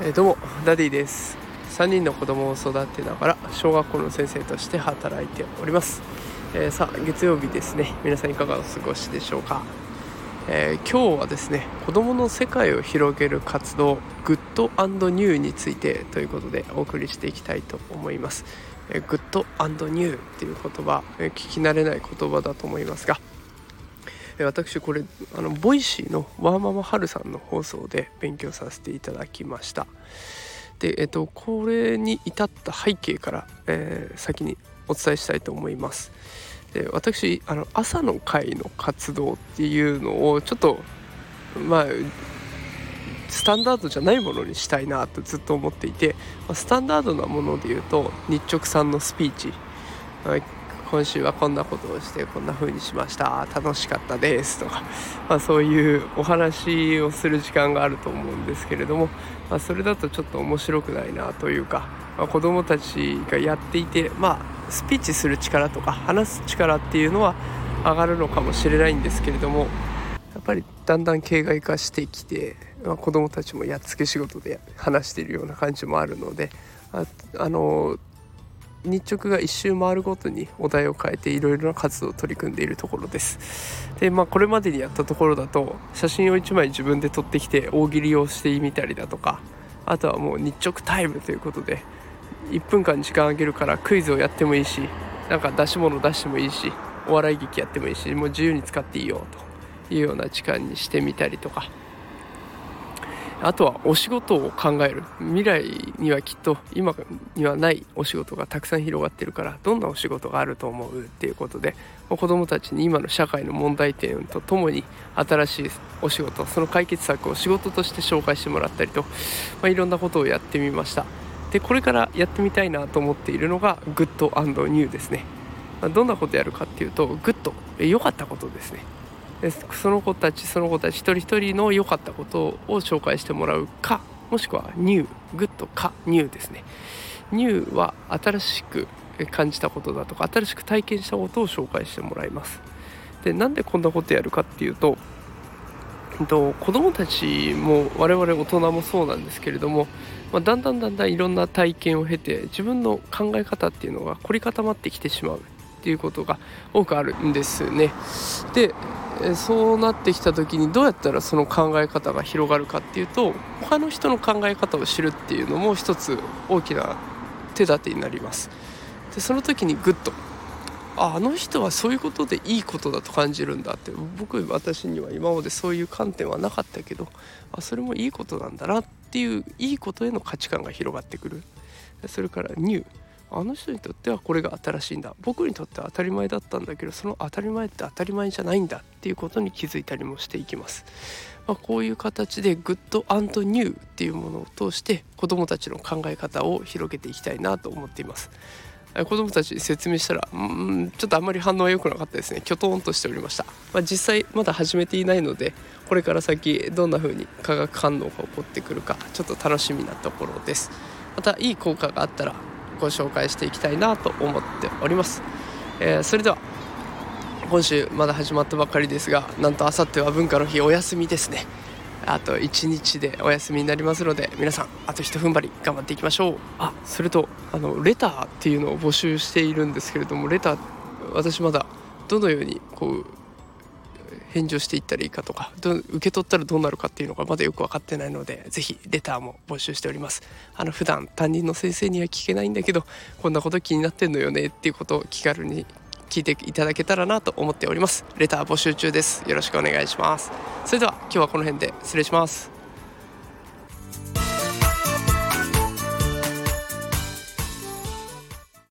えー、どうもダディです。3人の子供を育てながら小学校の先生として働いております、えー、さあ月曜日ですね。皆さんいかがお過ごしでしょうか、えー、今日はですね子供の世界を広げる活動 Good New についてということでお送りしていきたいと思います、え Good New っていう言葉、え聞き慣れない言葉だと思いますが私これあの Voicy のワーママハルさんの放送で勉強させていただきました。でえっとこれに至った背景から、えー、先にお伝えしたいと思います。で私あの朝の会の活動っていうのをちょっとまあスタンダードじゃないものにしたいなとずっと思っていてスタンダードなもので言うと日直さんのスピーチ。今週はこんなことをしてこんな風にしました。楽しかったですとか、まあ、そういうお話をする時間があると思うんですけれども、まあ、それだとちょっと面白くないなというか、まあ、子どもたちがやっていて、まあ、スピーチする力とか話す力っていうのは上がるのかもしれないんですけれども。やっぱりだんだん形骸化してきて、まあ、子どもたちもやっつけ仕事で話しているような感じもあるので。ああの日直が1周回るごとにお題を変えていろいろな活動を取り組んでいるところです。でまあこれまでにやったところだと写真を1枚自分で撮ってきて大喜利をしてみたりだとかあとはもう日直タイムということで1分間時間あげるからクイズをやってもいいしなんか出し物出してもいいしお笑い劇やってもいいしもう自由に使っていいよというような時間にしてみたりとかあとはお仕事を考える未来にはきっと今にはないお仕事がたくさん広がってるからどんなお仕事があると思うっていうことで子どもたちに今の社会の問題点とともに新しいお仕事その解決策を仕事として紹介してもらったりと、まあ、いろんなことをやってみました。でこれからやってみたいなと思っているのが Good New ですね。どんなことやるかっていうと Good。良かったことですね。その子たちその子たち一人一人の良かったことを紹介してもらうかもしくは New Good か New ですね New は新しく感じたことだとか新しく体験したことを紹介してもらいますでなんでこんなことやるかっていうとと子どもたちも我々大人もそうなんですけれども、まあ、だんだんだんだんいろんな体験を経て自分の考え方っていうのが凝り固まってきてしまうっていうことが多くあるんですね。でそうなってきた時にどうやったらその考え方が広がるかっていうと他の人の考え方を知るっていうのも一つ大きな手立てになります。でその時にグッとああの人はそういうことでいいことだと感じるんだって僕私には今までそういう観点はなかったけどあそれもいいことなんだなっていういいことへの価値観が広がってくる。それからニュー。あの人にとってはこれが新しいんだ。僕にとっては当たり前だったんだけどその当たり前って当たり前じゃないんだっていうことに気づいたりもしていきます、まあ、こういう形でグッドニューっていうものを通して子どもたちの考え方を広げていきたいなと思っています。子供たちに説明したらうんちょっとあんまり反応は良くなかったですね。きょとんとしておりました、まあ、実際まだ始めていないのでこれから先どんな風に化学反応が起こってくるかちょっと楽しみなところです。またいい効果があったらご紹介していきたいなと思っております、えー、それでは今週まだ始まったばかりですがなんとあさっては文化の日お休みですね。あと1日でお休みになりますので皆さんあとひと踏ん張り頑張っていきましょう。あそれとあのレターっていうのを募集しているんですけれどもレター私まだどのようにこう返事をしていったらいいかとかど受け取ったらどうなるかっていうのがまだよく分かってないので是非レターも募集しております。あの普段担任の先生には聞けないんだけどこんなこと気になってんのよねっていうことを気軽に聞いていただけたらなと思っております。レター募集中です。よろしくお願いします。それでは今日はこの辺で失礼します。